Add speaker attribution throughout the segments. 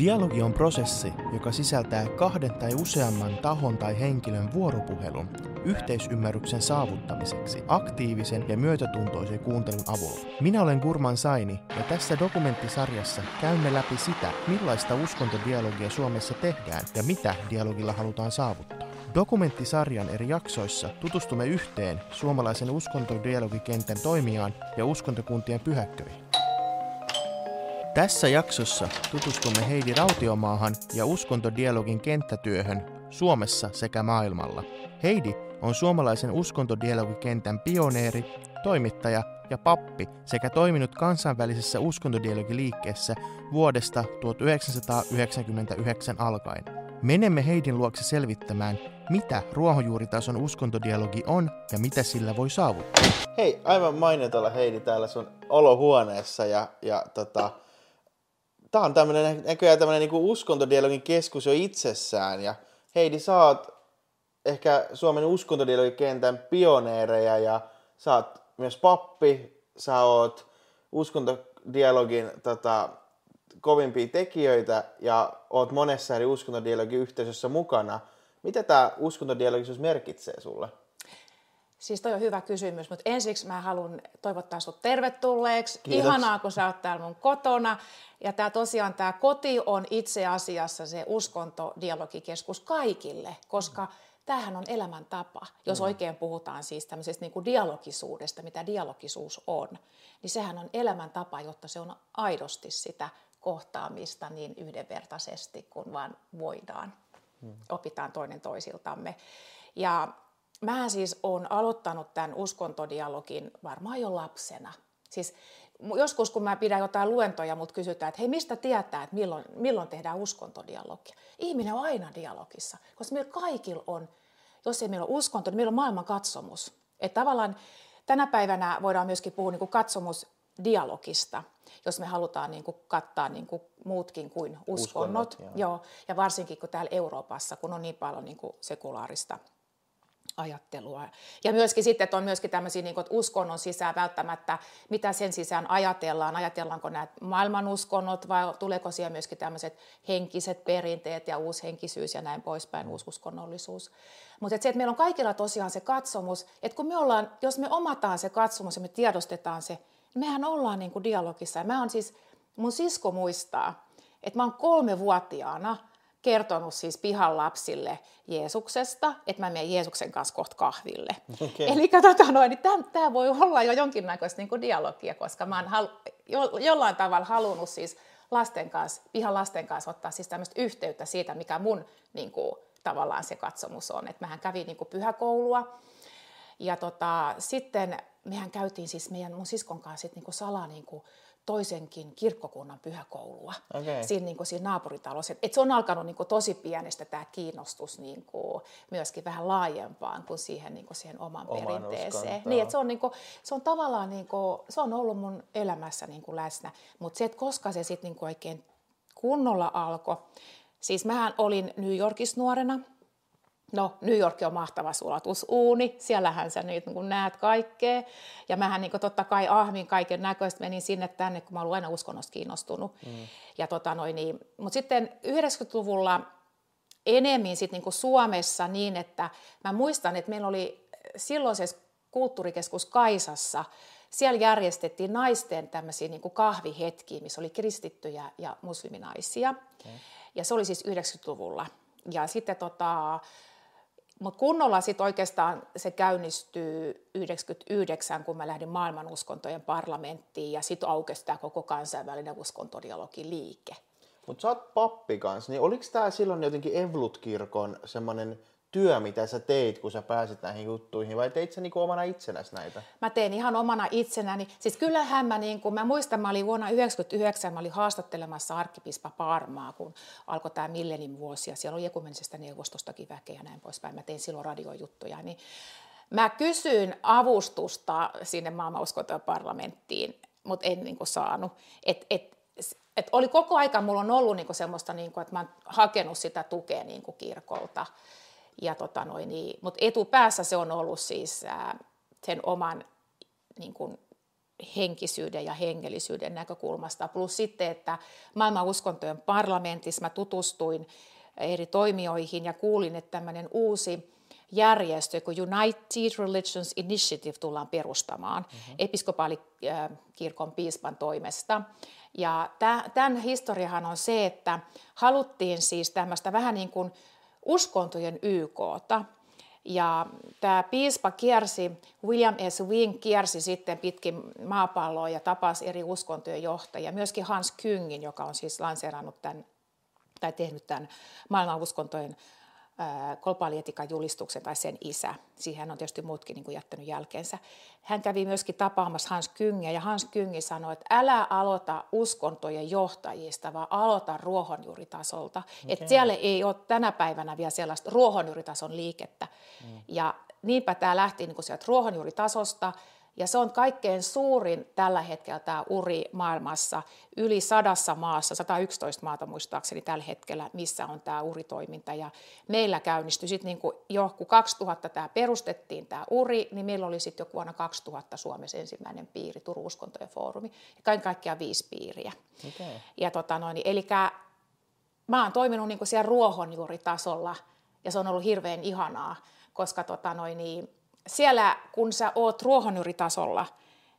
Speaker 1: Dialogi on prosessi, joka sisältää kahden tai useamman tahon tai henkilön vuoropuhelun yhteisymmärryksen saavuttamiseksi aktiivisen ja myötätuntoisen kuuntelun avulla. Minä olen Gurman Saini ja tässä dokumenttisarjassa käymme läpi sitä, millaista uskontodialogia Suomessa tehdään ja mitä dialogilla halutaan saavuttaa. Dokumenttisarjan eri jaksoissa tutustumme yhteen suomalaisen uskontodialogikentän toimijaan ja uskontokuntien pyhäkköihin. Tässä jaksossa tutustumme Heidi Rautiomaahan ja uskontodialogin kenttätyöhön Suomessa sekä maailmalla. Heidi on suomalaisen uskontodialogikentän pioneeri, toimittaja ja pappi sekä toiminut kansainvälisessä uskontodialogiliikkeessä vuodesta 1999 alkaen. Menemme Heidin luokse selvittämään, mitä ruohonjuuritason uskontodialogi on ja mitä sillä voi saavuttaa.
Speaker 2: Hei, aivan mainitella Heidi täällä sun olohuoneessa ja, ja tota, tää on tämmönen, näköjään tämmönen niinku uskontodialogin keskus jo itsessään ja Heidi, sä oot ehkä Suomen uskontodialogikentän pioneereja ja sä oot myös pappi, sä oot uskontodialogin tota, kovimpia tekijöitä ja oot monessa eri uskontodialogin yhteisössä mukana. Mitä tämä uskontodialogisuus merkitsee sulle?
Speaker 3: Siis toi on hyvä kysymys, mutta ensiksi mä haluan toivottaa sinut tervetulleeksi.
Speaker 2: Kiitos.
Speaker 3: Ihanaa, kun sä oot täällä mun kotona. Ja tää tosiaan tämä koti on itse asiassa se uskontodialogikeskus kaikille, koska tämähän on elämäntapa. Jos mm. oikein puhutaan siis tämmöisestä niin kuin dialogisuudesta, mitä dialogisuus on, niin sehän on elämäntapa, jotta se on aidosti sitä kohtaamista niin yhdenvertaisesti kuin vaan voidaan. Mm. Opitaan toinen toisiltamme. Ja mä siis olen aloittanut tämän uskontodialogin varmaan jo lapsena. Siis joskus kun mä pidän jotain luentoja, mut kysytään, että hei mistä tietää, että milloin, milloin tehdään uskontodialogia. Ihminen on aina dialogissa, koska meillä kaikilla on, jos ei meillä ole uskonto, niin meillä on maailman katsomus. Että tavallaan tänä päivänä voidaan myöskin puhua niin kuin katsomusdialogista, jos me halutaan niin kuin kattaa niin kuin muutkin kuin uskonnot.
Speaker 2: Uskonnot,
Speaker 3: joo. Joo, ja varsinkin kun täällä Euroopassa, kun on niin paljon niin kuin sekulaarista ajattelua. Ja myöskin sitten, että on myöskin tämmöisiä niin kuin, että uskonnon sisään välttämättä, mitä sen sisään ajatellaan, ajatellaanko nämä maailmanuskonnot vai tuleeko siellä myöskin tämmöiset henkiset perinteet ja uushenkisyys ja näin poispäin, uususkonnollisuus. Mutta se, että meillä on kaikilla tosiaan se katsomus, että kun me ollaan, jos me omataan se katsomus ja me tiedostetaan se, niin mehän ollaan niin kuin dialogissa. Ja mä on siis, mun sisko muistaa, että mä oon kolmevuotiaana – kertonut siis pihan lapsille Jeesuksesta, että mä menen Jeesuksen kanssa kohta kahville.
Speaker 2: Okei.
Speaker 3: Eli tota noin, niin tämä voi olla jo jonkinnäköistä niin kuin dialogia, koska mä oon hal- jo, jollain tavalla halunnut siis lasten kanssa, pihan lasten kanssa ottaa siis tämmöistä yhteyttä siitä, mikä mun niin kuin, tavallaan se katsomus on. Että mähän kävin niin kuin pyhäkoulua ja tota, sitten mehän käytiin siis meidän mun siskon kanssa sit niin kuin salaa niin kuin toisenkin kirkkokunnan pyhäkoulua
Speaker 2: Okei.
Speaker 3: siinä, niin kuin siinä naapuritalossa. Et, et se on alkanut niin kuin tosi pienestä tämä kiinnostus niin kuin myöskin vähän laajempaan kuin siihen, niin kuin siihen oman
Speaker 2: Omaan
Speaker 3: perinteeseen.
Speaker 2: uskontoon.
Speaker 3: Niin, että se, on niin kuin, se on tavallaan niin kuin, se on ollut mun elämässä niin kuin läsnä, mutta se, että koska se sitten niin kuin oikein kunnolla alkoi, siis mähän olin New Yorkissa nuorena, No, New York on mahtava sulatusuuni, siellähän sä nyt niin näet kaikkea. Ja mähän niin totta kai ahmin kaiken näköistä, menin sinne tänne, kun mä olen aina uskonnosta kiinnostunut. Mm. Ja tota noin, niin. Mutta sitten 90-luvulla enemmän sit niin Suomessa niin, että mä muistan, että meillä oli silloisessa kulttuurikeskus Kaisassa, siellä järjestettiin naisten tämmöisiä niin kahvihetkiä, missä oli kristittyjä ja musliminaisia. Okay. Ja se oli siis 90-luvulla. Ja sitten tota, mutta kunnolla sitten oikeastaan se käynnistyy 99, kun mä lähdin maailmanuskontojen parlamenttiin ja sitten aukesi tämä koko kansainvälinen uskontodialogiliike.
Speaker 2: Mutta sä oot pappi kanssa, niin oliko tää silloin jotenkin Evlut-kirkon semmoinen työ, mitä sä teit, kun sä pääsit näihin juttuihin, vai teit sä niinku omana itsenäsi näitä?
Speaker 3: Mä tein ihan omana itsenäni. Siis kyllähän mä, niin kun mä muistan, mä olin vuonna 1999, mä olin haastattelemassa arkkipispa Parmaa, kun alkoi tämä Millenin vuosi, ja siellä oli ekumenisestä neuvostostakin väkeä ja näin poispäin. Mä tein silloin radiojuttuja, niin mä kysyin avustusta sinne maailmanuskontojen parlamenttiin, mutta en niin saanut. Et, et, et oli koko aika, mulla on ollut niinku semmoista, niinku, että mä oon hakenut sitä tukea niinku kirkolta. Ja tota noin, niin, mutta etupäässä se on ollut siis ää, sen oman niin kuin, henkisyyden ja hengellisyyden näkökulmasta. Plus sitten, että maailman uskontojen parlamentissa mä tutustuin eri toimijoihin ja kuulin, että tämmöinen uusi järjestö kuin United Religions Initiative tullaan perustamaan mm-hmm. episkopaalikirkon piispan toimesta. Ja tämän historiahan on se, että haluttiin siis tämmöistä vähän niin kuin uskontojen YKta, ja tämä piispa kiersi, William S. Wing kiersi sitten pitkin maapalloa ja tapasi eri uskontojen johtajia. Myöskin Hans Kyngin, joka on siis lanseerannut tämän, tai tehnyt tämän maailman uskontojen globaalietikan julistuksen tai sen isä. Siihen on tietysti muutkin niin kuin jättänyt jälkeensä. Hän kävi myöskin tapaamassa Hans Kyngiä ja Hans Kyngi sanoi, että älä aloita uskontojen johtajista, vaan aloita ruohonjuuritasolta. Okay. Että siellä ei ole tänä päivänä vielä sellaista ruohonjuuritason liikettä. Mm. Ja niinpä tämä lähti niin kuin sieltä ruohonjuuritasosta ja se on kaikkein suurin tällä hetkellä tämä uri maailmassa, yli sadassa maassa, 111 maata muistaakseni tällä hetkellä, missä on tämä uritoiminta. Ja meillä käynnistyi sitten niin kuin jo, kun 2000 tämä perustettiin tämä uri, niin meillä oli sitten jo vuonna 2000 Suomessa ensimmäinen piiri, Turun uskontojen foorumi, ja kaiken kaikkiaan viisi piiriä. Okay. Ja tota noin, eli mä oon toiminut niin kuin siellä ruohonjuuritasolla, ja se on ollut hirveän ihanaa, koska tota noin, niin, siellä, kun sä oot ruohonjuuritasolla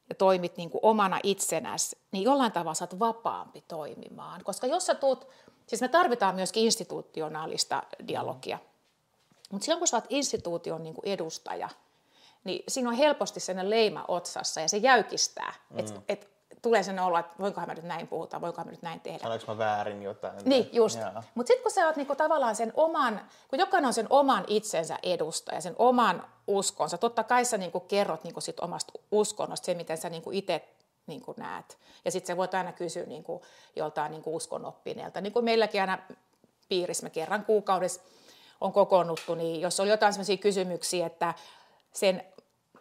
Speaker 3: ja toimit niin kuin omana itsenäsi, niin jollain tavalla sä oot vapaampi toimimaan. Koska jos sä tuut, siis me tarvitaan myöskin institutionaalista dialogia, mutta silloin kun sä oot instituution niin kuin edustaja, niin siinä on helposti sellainen leima otsassa ja se jäykistää. Mm. Että et tulee sen olo, että voinkohan mä nyt näin puhuta, voinkohan mä nyt näin tehdä.
Speaker 2: Sanoinko mä väärin jotain?
Speaker 3: Niin, just. Mutta sitten kun sä oot niinku tavallaan sen oman, kun jokainen on sen oman itsensä edustaja, sen oman uskonsa, totta kai sä niinku kerrot niinku sit omasta uskonnosta, se miten sä niinku itse niinku näet. Ja sitten sä voit aina kysyä niinku joltain niinku uskonoppineelta. Niin kuin meilläkin aina piirissä me kerran kuukaudessa on kokoonnuttu, niin jos oli jotain sellaisia kysymyksiä, että sen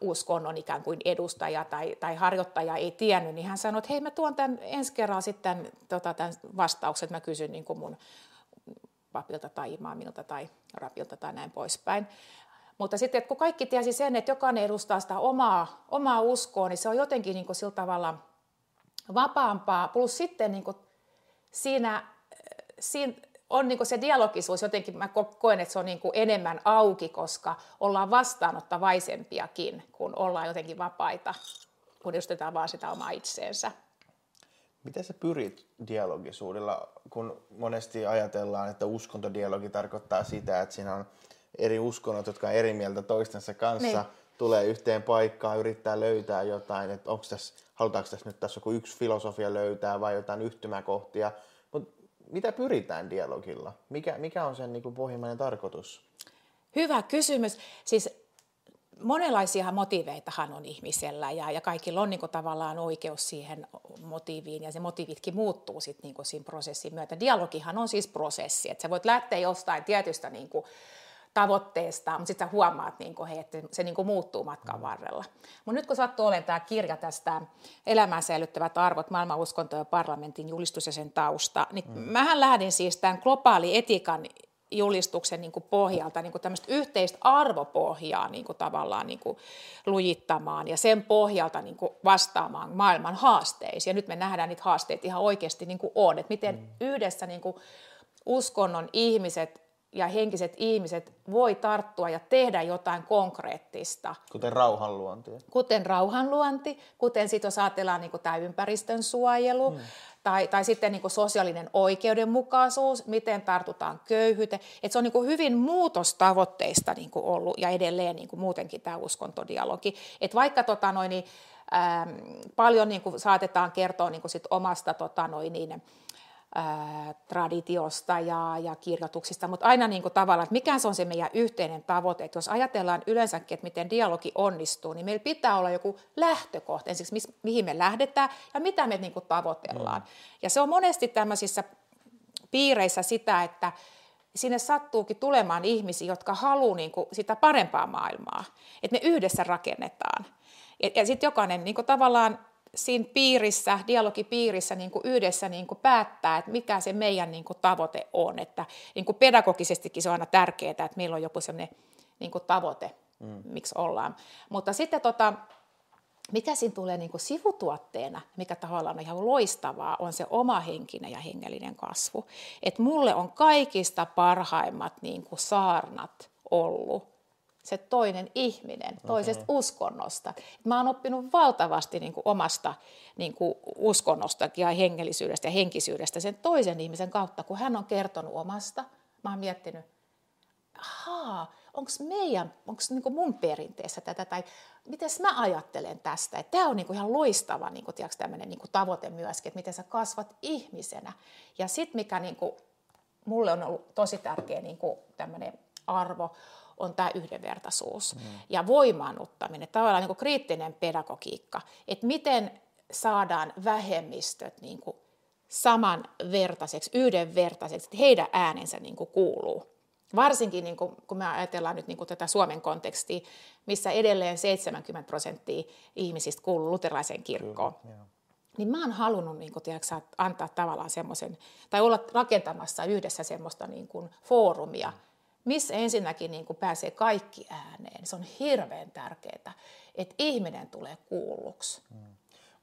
Speaker 3: uskonnon ikään kuin edustaja tai, tai harjoittaja ei tiennyt, niin hän sanoi, että hei mä tuon tämän ensi kerralla sitten tota, tämän vastauksen, että mä kysyn niin kuin mun papilta tai imaamilta tai rapilta tai näin poispäin. Mutta sitten, että kun kaikki tiesi sen, että jokainen edustaa sitä omaa, omaa uskoa, niin se on jotenkin niin kuin sillä tavalla vapaampaa. Plus sitten niin kuin siinä, siinä on niin se dialogisuus jotenkin, mä koen, että se on niin enemmän auki, koska ollaan vastaanottavaisempiakin, kun ollaan jotenkin vapaita, kun edustetaan vaan sitä omaa itseensä.
Speaker 2: Miten sä pyrit dialogisuudella, kun monesti ajatellaan, että uskontodialogi tarkoittaa sitä, että siinä on eri uskonnot, jotka on eri mieltä toistensa kanssa, niin. tulee yhteen paikkaan, yrittää löytää jotain, että onko tässä, halutaanko tässä nyt tässä joku yksi filosofia löytää vai jotain yhtymäkohtia, mitä pyritään dialogilla? Mikä, mikä on sen niin kuin pohjimmainen tarkoitus?
Speaker 3: Hyvä kysymys. Siis monenlaisia motiiveitahan on ihmisellä ja, ja kaikilla on niin kuin, tavallaan oikeus siihen motiiviin ja se motiivitkin muuttuu sitten niin kuin, siinä prosessin myötä. Dialogihan on siis prosessi, että sä voit lähteä jostain tietystä niin kuin, tavoitteesta, mutta sitten sä huomaat, niin kuin, hei, että se niin kuin muuttuu matkan mm. varrella. Mutta nyt kun sattuu olemaan tämä kirja tästä Elämään säilyttävät arvot, maailman uskonto ja parlamentin julistus ja sen tausta, niin mm. mähän lähdin siis tämän globaali etikan julistuksen niin kuin pohjalta niin kuin tämmöistä yhteistä arvopohjaa niin kuin tavallaan niin kuin lujittamaan ja sen pohjalta niin kuin vastaamaan maailman haasteisiin. Ja nyt me nähdään niitä haasteita ihan oikeasti niin kuin on, että miten mm. yhdessä niin kuin uskonnon ihmiset ja henkiset ihmiset voi tarttua ja tehdä jotain konkreettista.
Speaker 2: Kuten rauhanluonti.
Speaker 3: Kuten rauhanluonti, kuten sitten jos ajatellaan niin tämä ympäristön suojelu, hmm. tai, tai sitten niin sosiaalinen oikeudenmukaisuus, miten tartutaan köyhyyteen. Et se on niin hyvin muutostavoitteista niin ollut ja edelleen niin muutenkin tämä uskontodialogi. Et vaikka tota noin, niin, ähm, paljon niin saatetaan kertoa niin sit omasta tota noin, niin, ää, traditiosta ja, ja kirjoituksista, mutta aina niin kuin tavallaan, että mikä se on se meidän yhteinen tavoite. Että jos ajatellaan yleensäkin, että miten dialogi onnistuu, niin meillä pitää olla joku lähtökohta, ensiksi mis, mihin me lähdetään ja mitä me niin kuin tavoitellaan. Mm. Ja se on monesti tämmöisissä piireissä sitä, että sinne sattuukin tulemaan ihmisiä, jotka haluaa niin kuin sitä parempaa maailmaa, että me yhdessä rakennetaan. Ja, ja sitten jokainen niin kuin tavallaan siinä piirissä, dialogipiirissä niin kuin yhdessä niin kuin päättää, että mikä se meidän niin kuin tavoite on. Että niin kuin pedagogisestikin se on aina tärkeää, että meillä on joku sellainen niin kuin tavoite, mm. miksi ollaan. Mutta sitten tota, mikä siinä tulee niin kuin sivutuotteena, mikä tavallaan on ihan loistavaa, on se oma henkinen ja hengellinen kasvu. Et mulle on kaikista parhaimmat niin kuin saarnat ollut se toinen ihminen toisesta okay. uskonnosta. Mä oon oppinut valtavasti niin kuin omasta niin kuin uskonnosta ja hengellisyydestä ja henkisyydestä sen toisen ihmisen kautta, kun hän on kertonut omasta. Mä oon miettinyt, ahaa, onko meidän, onko niinku mun perinteessä tätä, tai miten mä ajattelen tästä. Tämä on niinku ihan loistava niinku, tiiäks, niinku tavoite myöskin, että miten sä kasvat ihmisenä. Ja sitten mikä niinku, mulle on ollut tosi tärkeä niinku, arvo, on tämä yhdenvertaisuus mm. ja voimaannuttaminen, tavallaan niin kriittinen pedagogiikka, että miten saadaan vähemmistöt niin kuin samanvertaiseksi, yhdenvertaiseksi, että heidän äänensä niin kuin kuuluu. Varsinkin niin kuin, kun me ajatellaan nyt niin kuin tätä Suomen kontekstia, missä edelleen 70 prosenttia ihmisistä kuuluu luterilaiseen kirkkoon. Kyllä, niin mä oon halunnut niin kuin, tiedätkö, antaa tavallaan semmoisen, tai olla rakentamassa yhdessä semmoista niin kuin, foorumia, missä ensinnäkin niin kuin pääsee kaikki ääneen. Se on hirveän tärkeää, että ihminen tulee kuulluksi. Mm.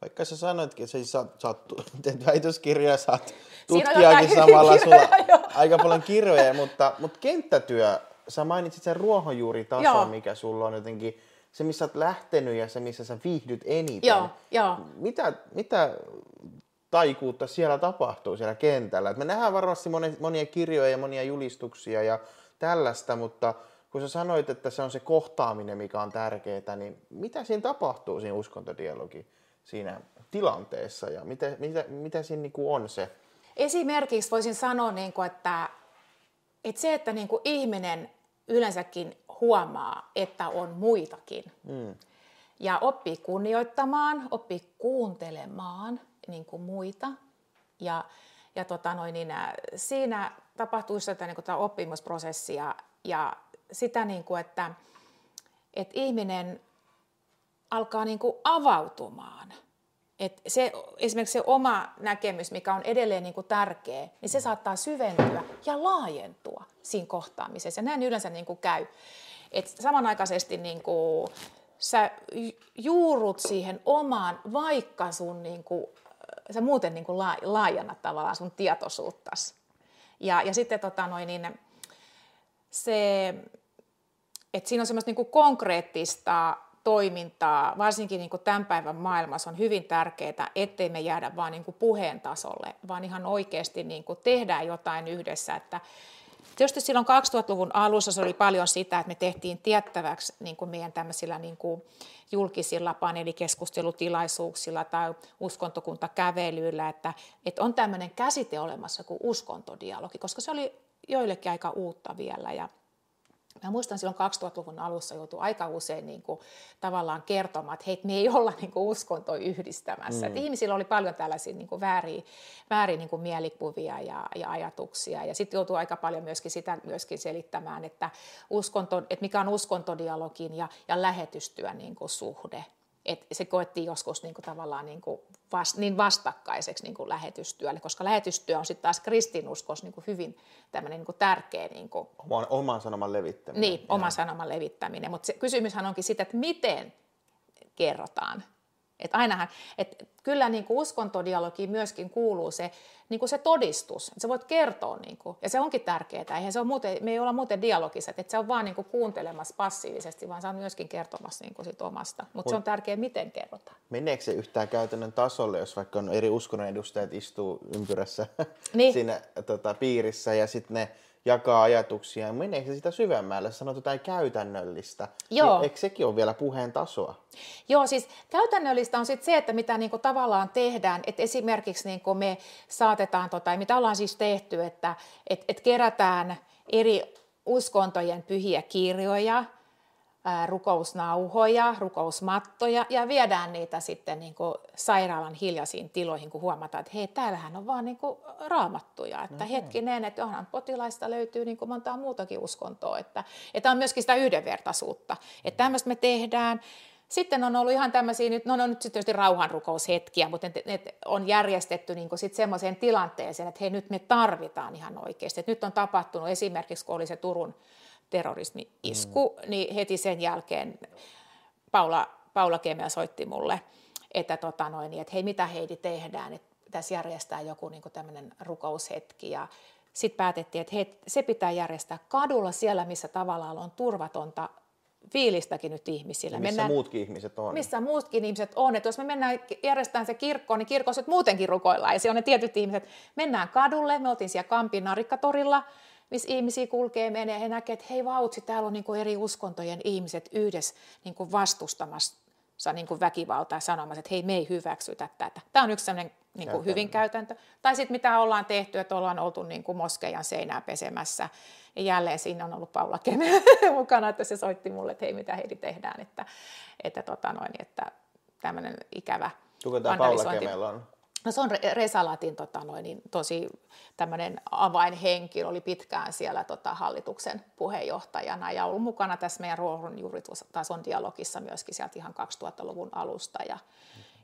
Speaker 2: Vaikka sä sanoitkin, että sä, sä oot tehnyt väitöskirjaa, sä oot tutkijakin samalla, sulla aika paljon kirjoja, mutta, mutta kenttätyö, sä mainitsit sen ruohonjuuritason, Joo. mikä sulla on jotenkin, se missä oot lähtenyt ja se missä sä viihdyt eniten.
Speaker 3: Joo, jo.
Speaker 2: Mitä, mitä taikuutta siellä tapahtuu siellä kentällä? Et me nähdään varmasti monia, monia kirjoja ja monia julistuksia ja tällaista, mutta kun sä sanoit, että se on se kohtaaminen, mikä on tärkeää, niin mitä siinä tapahtuu siinä uskontodialogi siinä tilanteessa ja mitä, mitä, mitä siinä niin kuin on se?
Speaker 3: Esimerkiksi voisin sanoa, niin kuin, että, että se, että niin kuin ihminen yleensäkin huomaa, että on muitakin mm. ja oppii kunnioittamaan, oppii kuuntelemaan niin kuin muita ja, ja tota noin, niin, siinä tapahtuu sitä niin kuin tämä oppimusprosessi ja, ja sitä, niin kuin, että, että ihminen alkaa niin kuin avautumaan. Et se, esimerkiksi se oma näkemys, mikä on edelleen niin kuin tärkeä, niin se saattaa syventyä ja laajentua siinä kohtaamisessa. Ja näin yleensä niin kuin käy. Et samanaikaisesti niin kuin, sä juurut siihen omaan, vaikka sun niin kuin, sä muuten niin kuin laajennat tavallaan sun tietoisuuttasi. Ja, ja sitten tota noin, niin se, että siinä on semmoista niin konkreettista toimintaa, varsinkin niin kuin tämän päivän maailmassa on hyvin tärkeää, ettei me jäädä vain niin kuin puheen tasolle, vaan ihan oikeasti niin kuin tehdään jotain yhdessä. Että tietysti silloin 2000-luvun alussa se oli paljon sitä, että me tehtiin tiettäväksi niin kuin meidän tämmöisillä niin kuin julkisilla paneelikeskustelutilaisuuksilla tai uskontokuntakävelyillä, että, että on tämmöinen käsite olemassa kuin uskontodialogi, koska se oli joillekin aika uutta vielä. Ja Mä muistan silloin 2000-luvun alussa joutui aika usein niin kuin, tavallaan kertomaan, että hei, me ei olla niin kuin, uskonto yhdistämässä. Mm. Ihmisillä oli paljon tällaisia niin kuin, vääriä, vääriä niin kuin, mielikuvia ja, ja ajatuksia. Ja sitten joutui aika paljon myöskin sitä myöskin selittämään, että, uskonto, että mikä on uskontodialogin ja, ja lähetystyön niin kuin, suhde että se koettiin joskus niin kuin tavallaan niin, kuin vast, niin vastakkaiseksi niin kuin lähetystyölle, koska lähetystyö on sitten taas kristinuskos niin kuin hyvin tämmöinen niin kuin tärkeä. Niin kuin,
Speaker 2: oman, oman sanoman levittäminen.
Speaker 3: Niin, oman sanoman levittäminen. Mutta kysymyshän onkin sitä, että miten kerrotaan et ainahan, et kyllä niin kuin uskontodialogiin myöskin kuuluu se, niin kuin se todistus, että sä voit kertoa, niin kuin, ja se onkin tärkeää, eihän se on muuten, me ei olla muuten dialogiset, että se on vaan niin kuin kuuntelemassa passiivisesti, vaan sä on myöskin kertomassa niin kuin sit omasta, mutta se on tärkeää, miten kerrotaan.
Speaker 2: Meneekö se yhtään käytännön tasolle, jos vaikka on eri uskonnon edustajat istuu ympyrässä niin. siinä tota, piirissä ja sitten ne jakaa ajatuksia. Meneekö se sitä syvemmälle? Sanot jotain käytännöllistä. Joo. Niin, eikö sekin ole vielä puheen tasoa?
Speaker 3: Joo, siis käytännöllistä on sitten se, että mitä niinku tavallaan tehdään. Että esimerkiksi niinku me saatetaan, tota, mitä ollaan siis tehty, että et, et kerätään eri uskontojen pyhiä kirjoja – rukousnauhoja, rukousmattoja ja viedään niitä sitten niin kuin sairaalan hiljaisiin tiloihin, kun huomataan, että hei, täällähän on vaan niin kuin raamattuja. Että no, hetkinen, että onhan potilaista löytyy niin kuin montaa muutakin uskontoa. Että, että on myöskin sitä yhdenvertaisuutta. Että tämmöistä me tehdään. Sitten on ollut ihan tämmöisiä, nyt, no, no nyt sitten rauhanrukoushetkiä, mutta ne, ne on järjestetty niin sitten semmoiseen tilanteeseen, että hei nyt me tarvitaan ihan oikeasti. Että nyt on tapahtunut esimerkiksi, kun oli se Turun terrorismi-isku, mm. niin heti sen jälkeen Paula, Paula Kemel soitti mulle, että, tota noin, että hei, mitä Heidi tehdään, että pitäisi järjestää joku niin tämmöinen rukoushetki ja sitten päätettiin, että hei, se pitää järjestää kadulla siellä, missä tavallaan on turvatonta fiilistäkin nyt ihmisillä.
Speaker 2: Ja missä mennään, muutkin ihmiset on.
Speaker 3: Missä muutkin ihmiset on. Että jos me mennään järjestetään se kirkko, niin kirkossa muutenkin rukoillaan. Ja se on ne tietyt ihmiset. Mennään kadulle, me oltiin siellä Kampin narikkatorilla, missä ihmisiä kulkee, menee ja he näkevät, että hei vautsi, täällä on niin kuin eri uskontojen ihmiset yhdessä niin kuin vastustamassa niin kuin väkivaltaa sanomassa, että hei, me ei hyväksytä tätä. Tämä on yksi sellainen niin kuin hyvin käytäntö. Tai sitten mitä ollaan tehty, että ollaan oltu niin kuin moskeijan seinää pesemässä. Ja jälleen siinä on ollut Paula Keme mukana, että se soitti mulle, että hei, mitä Heidi tehdään. Että, että, tota noin, että tämmöinen ikävä
Speaker 2: Kuka tämä Paula Kemellä on?
Speaker 3: No se on Resalatin tota noin, niin tosi tämmöinen avainhenkilö, oli pitkään siellä tota, hallituksen puheenjohtajana ja ollut mukana tässä meidän ruohonjuuritason dialogissa myöskin sieltä ihan 2000-luvun alusta ja,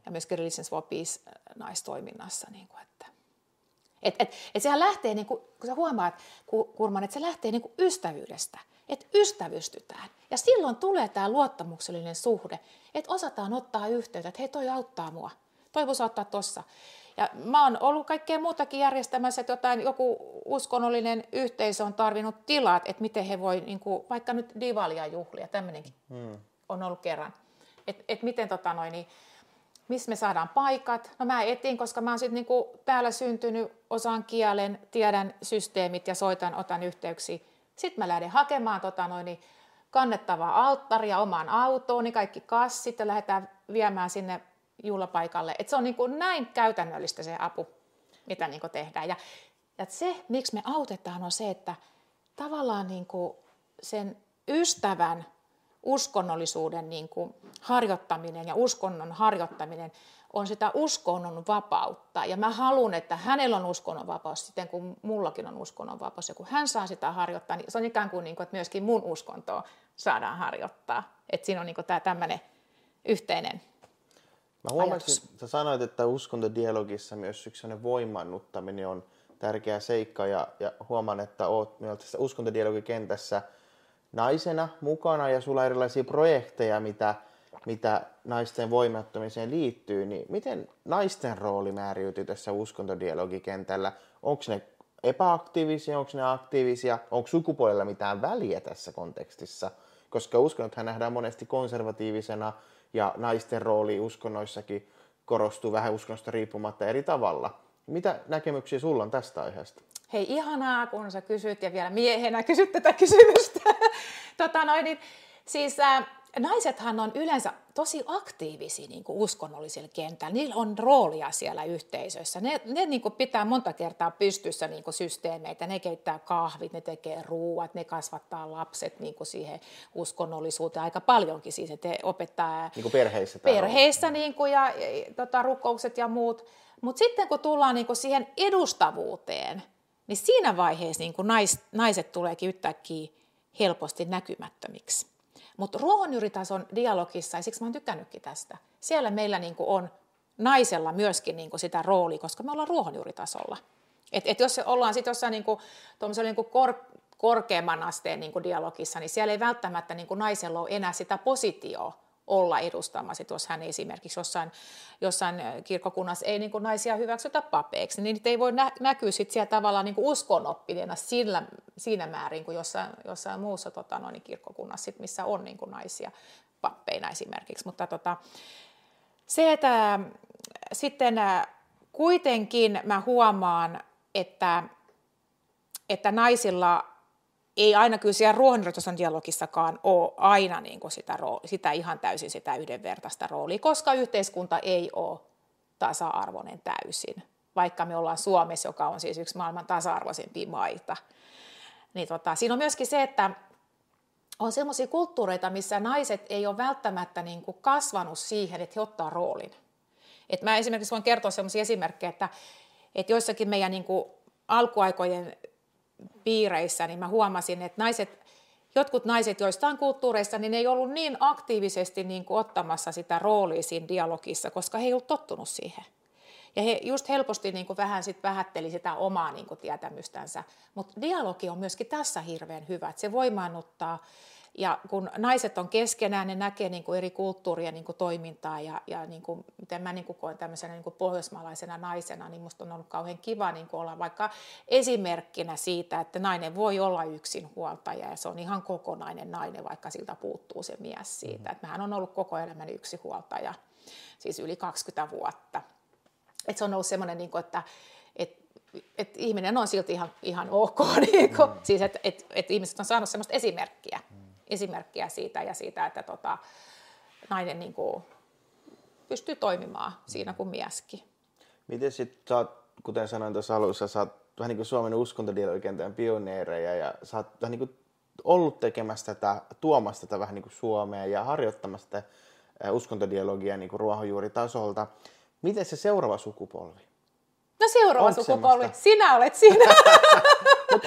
Speaker 3: ja myöskin Religions for Peace naistoiminnassa. Niin kuin, että, et, et, et sehän lähtee, niin kuin, kun sä huomaat, Kurman, että se lähtee niin kuin ystävyydestä, että ystävystytään. Ja silloin tulee tämä luottamuksellinen suhde, että osataan ottaa yhteyttä, että hei toi auttaa mua – toivoisi ottaa tuossa. Ja mä oon ollut kaikkea muutakin järjestämässä, että jotain, joku uskonnollinen yhteisö on tarvinnut tilat, että miten he voi, niin kuin, vaikka nyt divalia juhlia, tämmöinenkin hmm. on ollut kerran. Että et miten tota noin, niin, missä me saadaan paikat. No mä etin, koska mä oon sitten niinku täällä syntynyt, osaan kielen, tiedän systeemit ja soitan, otan yhteyksiä. Sitten mä lähden hakemaan tota noin, niin kannettavaa alttaria omaan autoon, niin kaikki kassit ja lähdetään viemään sinne juhlapaikalle. Et se on niin kuin näin käytännöllistä se apu, mitä niin kuin tehdään. Ja, ja se, miksi me autetaan, on se, että tavallaan niin kuin sen ystävän uskonnollisuuden niin kuin harjoittaminen ja uskonnon harjoittaminen on sitä uskonnon vapautta. Ja mä haluan, että hänellä on uskonnon vapaus siten kuin mullakin on uskonnon vapaus. Ja kun hän saa sitä harjoittaa, niin se on ikään kuin, niin kuin että myöskin mun uskontoa saadaan harjoittaa. Että siinä on niin kuin tämä tämmöinen yhteinen
Speaker 2: Mä huomasin, että sä sanoit, että uskontodialogissa myös yksi voimannuttaminen on tärkeä seikka ja, ja huomaan, että oot myös tässä uskontodialogikentässä naisena mukana ja sulla on erilaisia projekteja, mitä, mitä naisten voimattomiseen liittyy, niin miten naisten rooli määräytyy tässä uskontodialogikentällä? Onko ne epäaktiivisia, onko ne aktiivisia, onko sukupuolella mitään väliä tässä kontekstissa? Koska uskonnothan nähdään monesti konservatiivisena, ja naisten rooli uskonnoissakin korostuu vähän uskonnosta riippumatta eri tavalla. Mitä näkemyksiä sulla on tästä aiheesta?
Speaker 3: Hei, ihanaa, kun sä kysyt ja vielä miehenä kysyt tätä kysymystä. tota noin, niin, siis äh, naisethan on yleensä tosi aktiivisia niin kuin uskonnollisella kentällä. Niillä on roolia siellä yhteisössä. Ne, ne niin kuin pitää monta kertaa pystyssä niin kuin systeemeitä. Ne keittää kahvit, ne tekee ruuat, ne kasvattaa lapset niin kuin siihen uskonnollisuuteen aika paljonkin. Siis, että opettaa
Speaker 2: niin kuin perheissä,
Speaker 3: perheissä niin kuin, ja, ja tota, rukoukset ja muut. Mutta sitten kun tullaan niin kuin siihen edustavuuteen, niin siinä vaiheessa niin kuin nais, naiset tuleekin yhtäkkiä helposti näkymättömiksi. Mutta ruohonjuuritason dialogissa, ja siksi mä oon tykännytkin tästä, siellä meillä niin on naisella myöskin niin sitä roolia, koska me ollaan ruohonjuuritasolla. Et, et jos ollaan sitten jossain niin kuin, niin kuin kor, korkeamman asteen niin kuin dialogissa, niin siellä ei välttämättä niin kuin naisella ole enää sitä positioa, olla edustamassa. Jos hän esimerkiksi jossain, jossain kirkkokunnassa ei niin kuin naisia hyväksytä papeiksi, niin niitä ei voi nä- näkyä sit siellä tavallaan niin uskonoppineena sillä, siinä määrin kuin jossain, jossain muussa tota, noin, kirkkokunnassa, sit, missä on niin kuin naisia pappeina esimerkiksi. Mutta tota, se, että sitten kuitenkin mä huomaan, että, että naisilla ei aina kyllä siellä ruohonjuuritason dialogissakaan ole aina niin kuin sitä, sitä ihan täysin sitä yhdenvertaista roolia, koska yhteiskunta ei ole tasa-arvoinen täysin, vaikka me ollaan Suomessa, joka on siis yksi maailman tasa-arvoisimpia maita. Niin tota, siinä on myöskin se, että on sellaisia kulttuureita, missä naiset ei ole välttämättä niin kuin kasvanut siihen, että he ottaa roolin. Et mä esimerkiksi voin kertoa sellaisia esimerkkejä, että, että joissakin meidän niin kuin alkuaikojen piireissä, niin mä huomasin, että naiset, jotkut naiset joistain kulttuureista, niin ne ei ollut niin aktiivisesti niin kuin ottamassa sitä roolia siinä dialogissa, koska he ei ollut tottunut siihen. Ja he just helposti niin kuin vähän sit vähätteli sitä omaa niin kuin tietämystänsä. Mutta dialogi on myöskin tässä hirveän hyvä, että se voimaannuttaa ja kun naiset on keskenään, ne näkee niin kuin eri kulttuurien niin kuin toimintaa ja, ja niin kuin, miten mä niin kuin koen tämmöisenä niin kuin pohjoismaalaisena naisena, niin musta on ollut kauhean kiva niin kuin olla vaikka esimerkkinä siitä, että nainen voi olla yksin huoltaja ja se on ihan kokonainen nainen, vaikka siltä puuttuu se mies siitä. Mm-hmm. Että mähän on ollut koko elämäni yksi huoltaja, siis yli 20 vuotta. Et se on ollut semmoinen, niin kuin, että, että et ihminen on silti ihan, ihan ok, niin kuin, mm. siis että et, et ihmiset on saanut semmoista esimerkkiä. Esimerkkiä siitä ja siitä, että tota, nainen niin kuin pystyy toimimaan siinä kuin mieskin.
Speaker 2: Miten sitten kuten sanoin tuossa alussa, sä oot vähän niin kuin Suomen uskontodialogikentän pioneereja ja sä oot vähän niin kuin ollut tekemässä tätä, tuomassa tätä vähän niin kuin Suomeen ja harjoittamassa tätä uskontodialogia niin kuin ruohonjuuritasolta. Miten se seuraava sukupolvi?
Speaker 3: No seuraava Onko sukupolvi, semmoista? sinä olet siinä.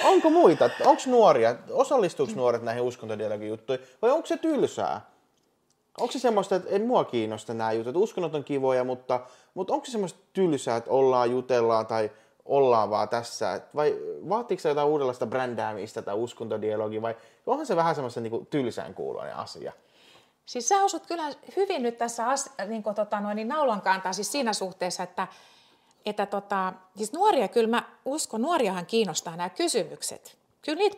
Speaker 2: Onko muita? Onko nuoria? Osallistuuko nuoret näihin uskontodialogin juttuihin? Vai onko se tylsää? Onko se semmoista, että en mua kiinnosta nämä jutut, uskonnot on kivoja, mutta, mutta onko se semmoista tylsää, että ollaan, jutellaan tai ollaan vaan tässä? Vai vaatiiko se jotain uudenlaista brändäämistä tai uskontodialogia vai onhan se vähän semmoista niin tylsään kuuluinen asia?
Speaker 3: Siis sä osut kyllä hyvin nyt tässä as, niin kuin, tota, noin, niin naulan kantaa siis siinä suhteessa, että että tota, siis nuoria, kyllä mä uskon, nuoriahan kiinnostaa nämä kysymykset. Kyllä niitä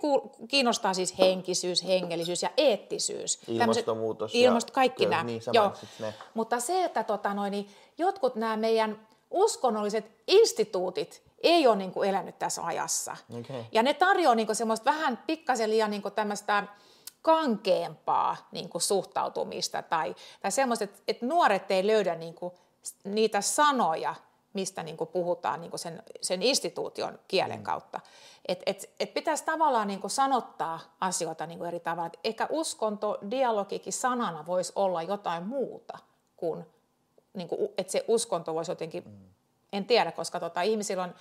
Speaker 3: kiinnostaa siis henkisyys, hengellisyys ja eettisyys.
Speaker 2: Ilmastonmuutos.
Speaker 3: Ilmasto, kaikki
Speaker 2: ja,
Speaker 3: nämä.
Speaker 2: Niin, Joo. Ne.
Speaker 3: Mutta se, että tota, noin, niin jotkut nämä meidän uskonnolliset instituutit ei ole niin kuin elänyt tässä ajassa. Okay. Ja ne tarjoaa niin kuin semmoista vähän pikkasen liian niin kuin tämmöistä kankeampaa niin kuin suhtautumista tai, tai semmoista, että, että nuoret ei löydä niin kuin niitä sanoja, mistä niin kuin puhutaan niin kuin sen, sen instituution kielen mm. kautta. Et, et, et pitäisi tavallaan niin kuin sanottaa asioita niin kuin eri tavalla. Et ehkä uskonto, dialogikin sanana voisi olla jotain muuta kuin, niin kuin että se uskonto voisi jotenkin, mm. en tiedä, koska tota, ihmisillä on,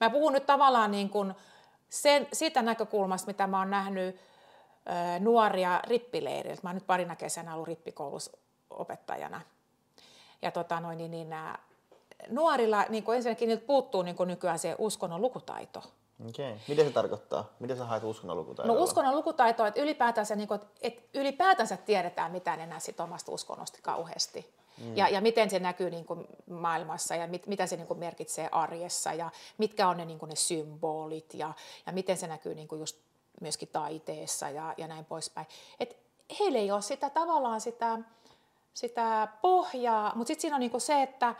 Speaker 3: mä puhun nyt tavallaan niin kuin sen, siitä näkökulmasta, mitä mä oon nähnyt ö, nuoria rippileiriltä. Mä oon nyt parina kesänä ollut rippikoulussa opettajana. Ja tota noin, niin, niin nämä nuorilla niin kuin ensinnäkin niiltä puuttuu niin kuin nykyään se uskonnon lukutaito.
Speaker 2: Okei. Okay. Mitä se tarkoittaa? Miten sä haet uskonnon lukutaitoa?
Speaker 3: No uskonnon lukutaito, että ylipäätänsä, niin kuin, että ylipäätänsä tiedetään mitään enää sit omasta uskonnosta kauheasti. Mm. Ja, ja miten se näkyy niin kuin maailmassa ja mit, mitä se niin kuin merkitsee arjessa ja mitkä on ne, niin kuin ne symbolit ja, ja miten se näkyy niin kuin just myöskin taiteessa ja, ja näin poispäin. Et heillä ei ole sitä tavallaan sitä, sitä pohjaa, mutta sitten siinä on niin kuin se, että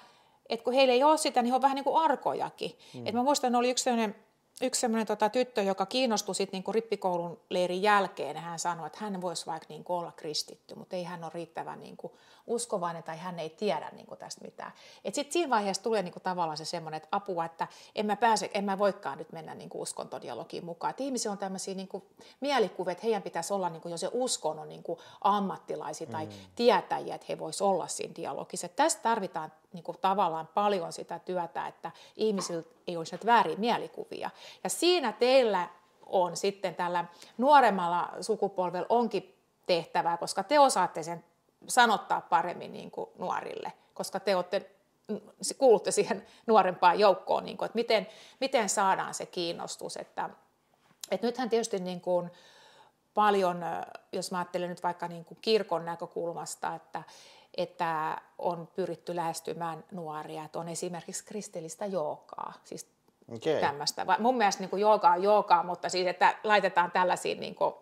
Speaker 3: että kun heillä ei ole sitä, niin he on vähän niin kuin arkojakin. Mm. Et mä muistan, oli yksi sellainen yksi semmoinen tota, tyttö, joka kiinnostui sitten niinku rippikoulun leirin jälkeen, ja hän sanoi, että hän voisi vaikka niinku olla kristitty, mutta ei hän ole riittävän niinku uskovainen tai hän ei tiedä niinku tästä mitään. Sitten siinä vaiheessa tulee niinku tavallaan se semmoinen, että apua, että en mä, pääse, en mä voikaan nyt mennä niinku uskontodialogiin mukaan. Et ihmisiä on tämmöisiä niinku mielikuvia, että heidän pitäisi olla niinku jo se uskonnon niinku ammattilaisia tai mm. tietäjiä, että he voisivat olla siinä dialogissa. Et tästä tarvitaan niinku tavallaan paljon sitä työtä, että ihmisillä ei olisi näitä vääriä mielikuvia. Ja siinä teillä on sitten tällä nuoremmalla sukupolvella onkin tehtävää, koska te osaatte sen sanottaa paremmin niin kuin nuorille, koska te olette, kuulutte siihen nuorempaan joukkoon, niin kuin, että miten, miten saadaan se kiinnostus. Että, että nythän tietysti niin kuin paljon, jos mä ajattelen nyt vaikka niin kuin kirkon näkökulmasta, että, että on pyritty lähestymään nuoria, että on esimerkiksi kristillistä jookaa, siis okay. tämmöistä. Mun mielestä niin jooga on joogaa, mutta siis, että laitetaan tällaisia niin kuin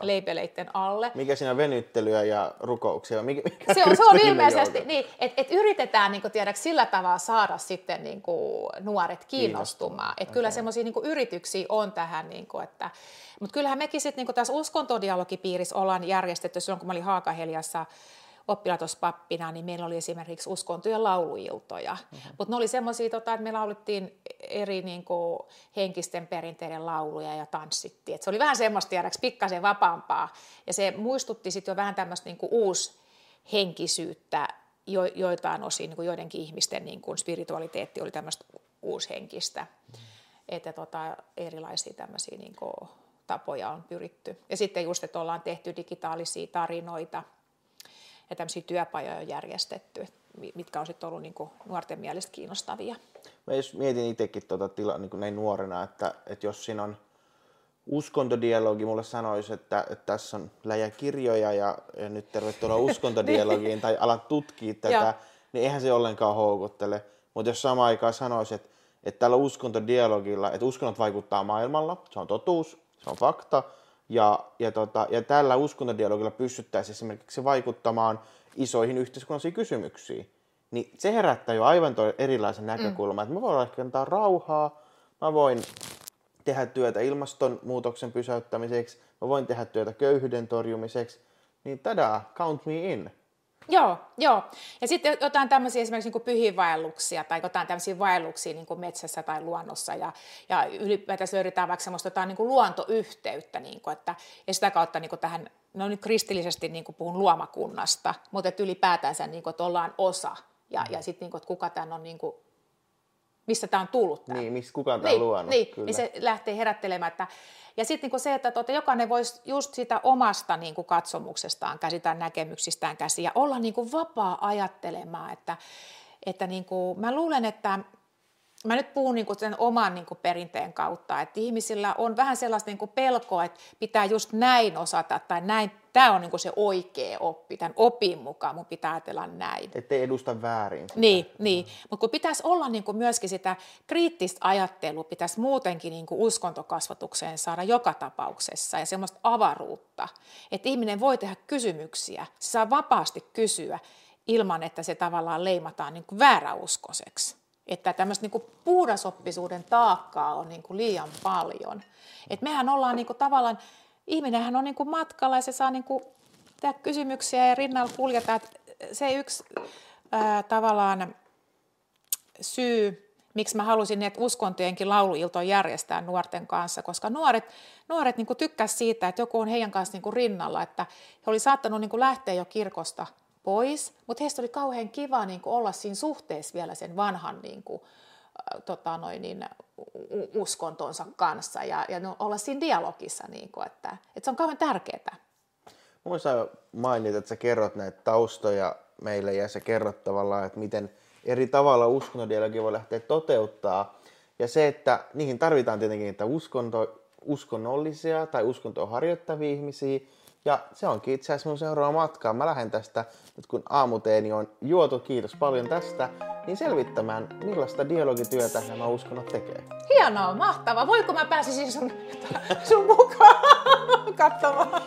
Speaker 3: leipeleiden alle.
Speaker 2: Mikä siinä on venyttelyä ja rukouksia? Mikä, mikä
Speaker 3: se, on, se on ilmeisesti niin, että et yritetään niin kuin, tiedäks, sillä tavalla saada sitten niin kuin, nuoret kiinnostumaan. Että okay. kyllä semmoisia niin yrityksiä on tähän, niin kuin, että, mutta kyllähän mekin sitten niin tässä uskontodialogipiirissä ollaan järjestetty silloin, kun mä olin Haakaheliassa oppilaitospappina, niin meillä oli esimerkiksi uskontojen lauluiltoja. Mm-hmm. Mutta ne oli semmoisia, tota, että me laulittiin eri niin kuin, henkisten perinteiden lauluja ja tanssittiin. Et se oli vähän semmoista, tiedäks, pikkasen vapaampaa. Ja se muistutti sitten jo vähän tämmöistä niin uushenkisyyttä jo, joitain osin, niin kuin joidenkin ihmisten niin kuin spiritualiteetti oli tämmöistä uushenkistä. Mm-hmm. Että tota, erilaisia tämmöisiä niin kuin, tapoja on pyritty. Ja sitten just, että ollaan tehty digitaalisia tarinoita – ja tämmöisiä työpajoja on järjestetty, mitkä on sitten ollut niin kuin nuorten mielestä kiinnostavia.
Speaker 2: Mä jos mietin itsekin tuota tila, niin kuin näin nuorena, että, että jos siinä on uskontodialogi, mulle sanoisi, että, että tässä on läjä kirjoja ja, ja nyt tervetuloa uskontodialogiin tai alat tutkia tätä, niin eihän se ollenkaan houkuttele. Mutta jos samaan aikaan sanoisi, että, että tällä uskontodialogilla, että uskonnot vaikuttaa maailmalla, se on totuus, se on fakta, ja, ja, tota, ja tällä uskontodialogilla pystyttäisiin esimerkiksi vaikuttamaan isoihin yhteiskunnallisiin kysymyksiin, niin se herättää jo aivan erilaisen näkökulman, mm. että mä voin ehkä antaa rauhaa, mä voin tehdä työtä ilmastonmuutoksen pysäyttämiseksi, mä voin tehdä työtä köyhyyden torjumiseksi, niin tada, count me in.
Speaker 3: Joo, joo. Ja sitten jotain tämmöisiä esimerkiksi niin pyhiinvaelluksia tai jotain tämmöisiä vaelluksia niin metsässä tai luonnossa ja, ja ylipäätänsä löydetään vaikka semmoista jotain niin luontoyhteyttä, niin kuin, että, ja sitä kautta niin tähän, no nyt kristillisesti niin puhun luomakunnasta, mutta että ylipäätänsä niin kuin, että ollaan osa ja, ja sitten niin kuin, että kuka tämän on niin kuin, mistä tämä on tullut. Tämä.
Speaker 2: Niin, mistä kukaan tämä niin, on luonut.
Speaker 3: Niin, kyllä. niin se lähtee herättelemään, että ja sitten niin se, että tuota, jokainen voisi just sitä omasta niin kuin katsomuksestaan käsitään näkemyksistään käsiä ja olla niin kuin vapaa ajattelemaan. Että, että niin kuin, mä luulen, että mä nyt puhun niin sen oman niin perinteen kautta, että ihmisillä on vähän sellaista niin pelkoa, että pitää just näin osata tai näin, tämä on niin se oikea oppi, tämän opin mukaan mun pitää ajatella näin.
Speaker 2: Ettei edusta väärin. Sitä.
Speaker 3: Niin, niin. mutta kun pitäisi olla niin myöskin sitä kriittistä ajattelua, pitäisi muutenkin niin uskontokasvatukseen saada joka tapauksessa ja semmoista avaruutta, että ihminen voi tehdä kysymyksiä, se saa vapaasti kysyä ilman, että se tavallaan leimataan niin vääräuskoiseksi että tämmöistä niin puhdasoppisuuden taakkaa on niin liian paljon. Et mehän ollaan niin tavallaan, ihminenhän on niin matkalla ja se saa niin tehdä kysymyksiä ja rinnalla kuljetaan. Se yksi ää, tavallaan syy, miksi mä halusin että uskontojenkin lauluilto järjestää nuorten kanssa, koska nuoret, nuoret niin tykkäsivät siitä, että joku on heidän kanssa niin rinnalla, että he oli saattanut niin lähteä jo kirkosta – pois, mutta heistä oli kauhean kiva niin kuin olla siinä suhteessa vielä sen vanhan niin kuin, äh, tota noin, niin, uskontonsa kanssa ja, ja no, olla siinä dialogissa, niin kuin, että, että se on kauhean tärkeää.
Speaker 2: Muista mainita, että sä kerrot näitä taustoja meille ja sä kerrot tavallaan, että miten eri tavalla uskontodialogi voi lähteä toteuttaa. Ja se, että niihin tarvitaan tietenkin niitä uskonto, uskonnollisia tai uskontoa harjoittavia ihmisiä, ja se onkin itse asiassa mun seuraava matka. Mä lähden tästä, nyt kun aamuteeni on juotu, kiitos paljon tästä, niin selvittämään, millaista dialogityötä nämä uskonnot tekee.
Speaker 3: Hienoa, mahtavaa. Voiko mä pääsisin sun, sun mukaan katsomaan?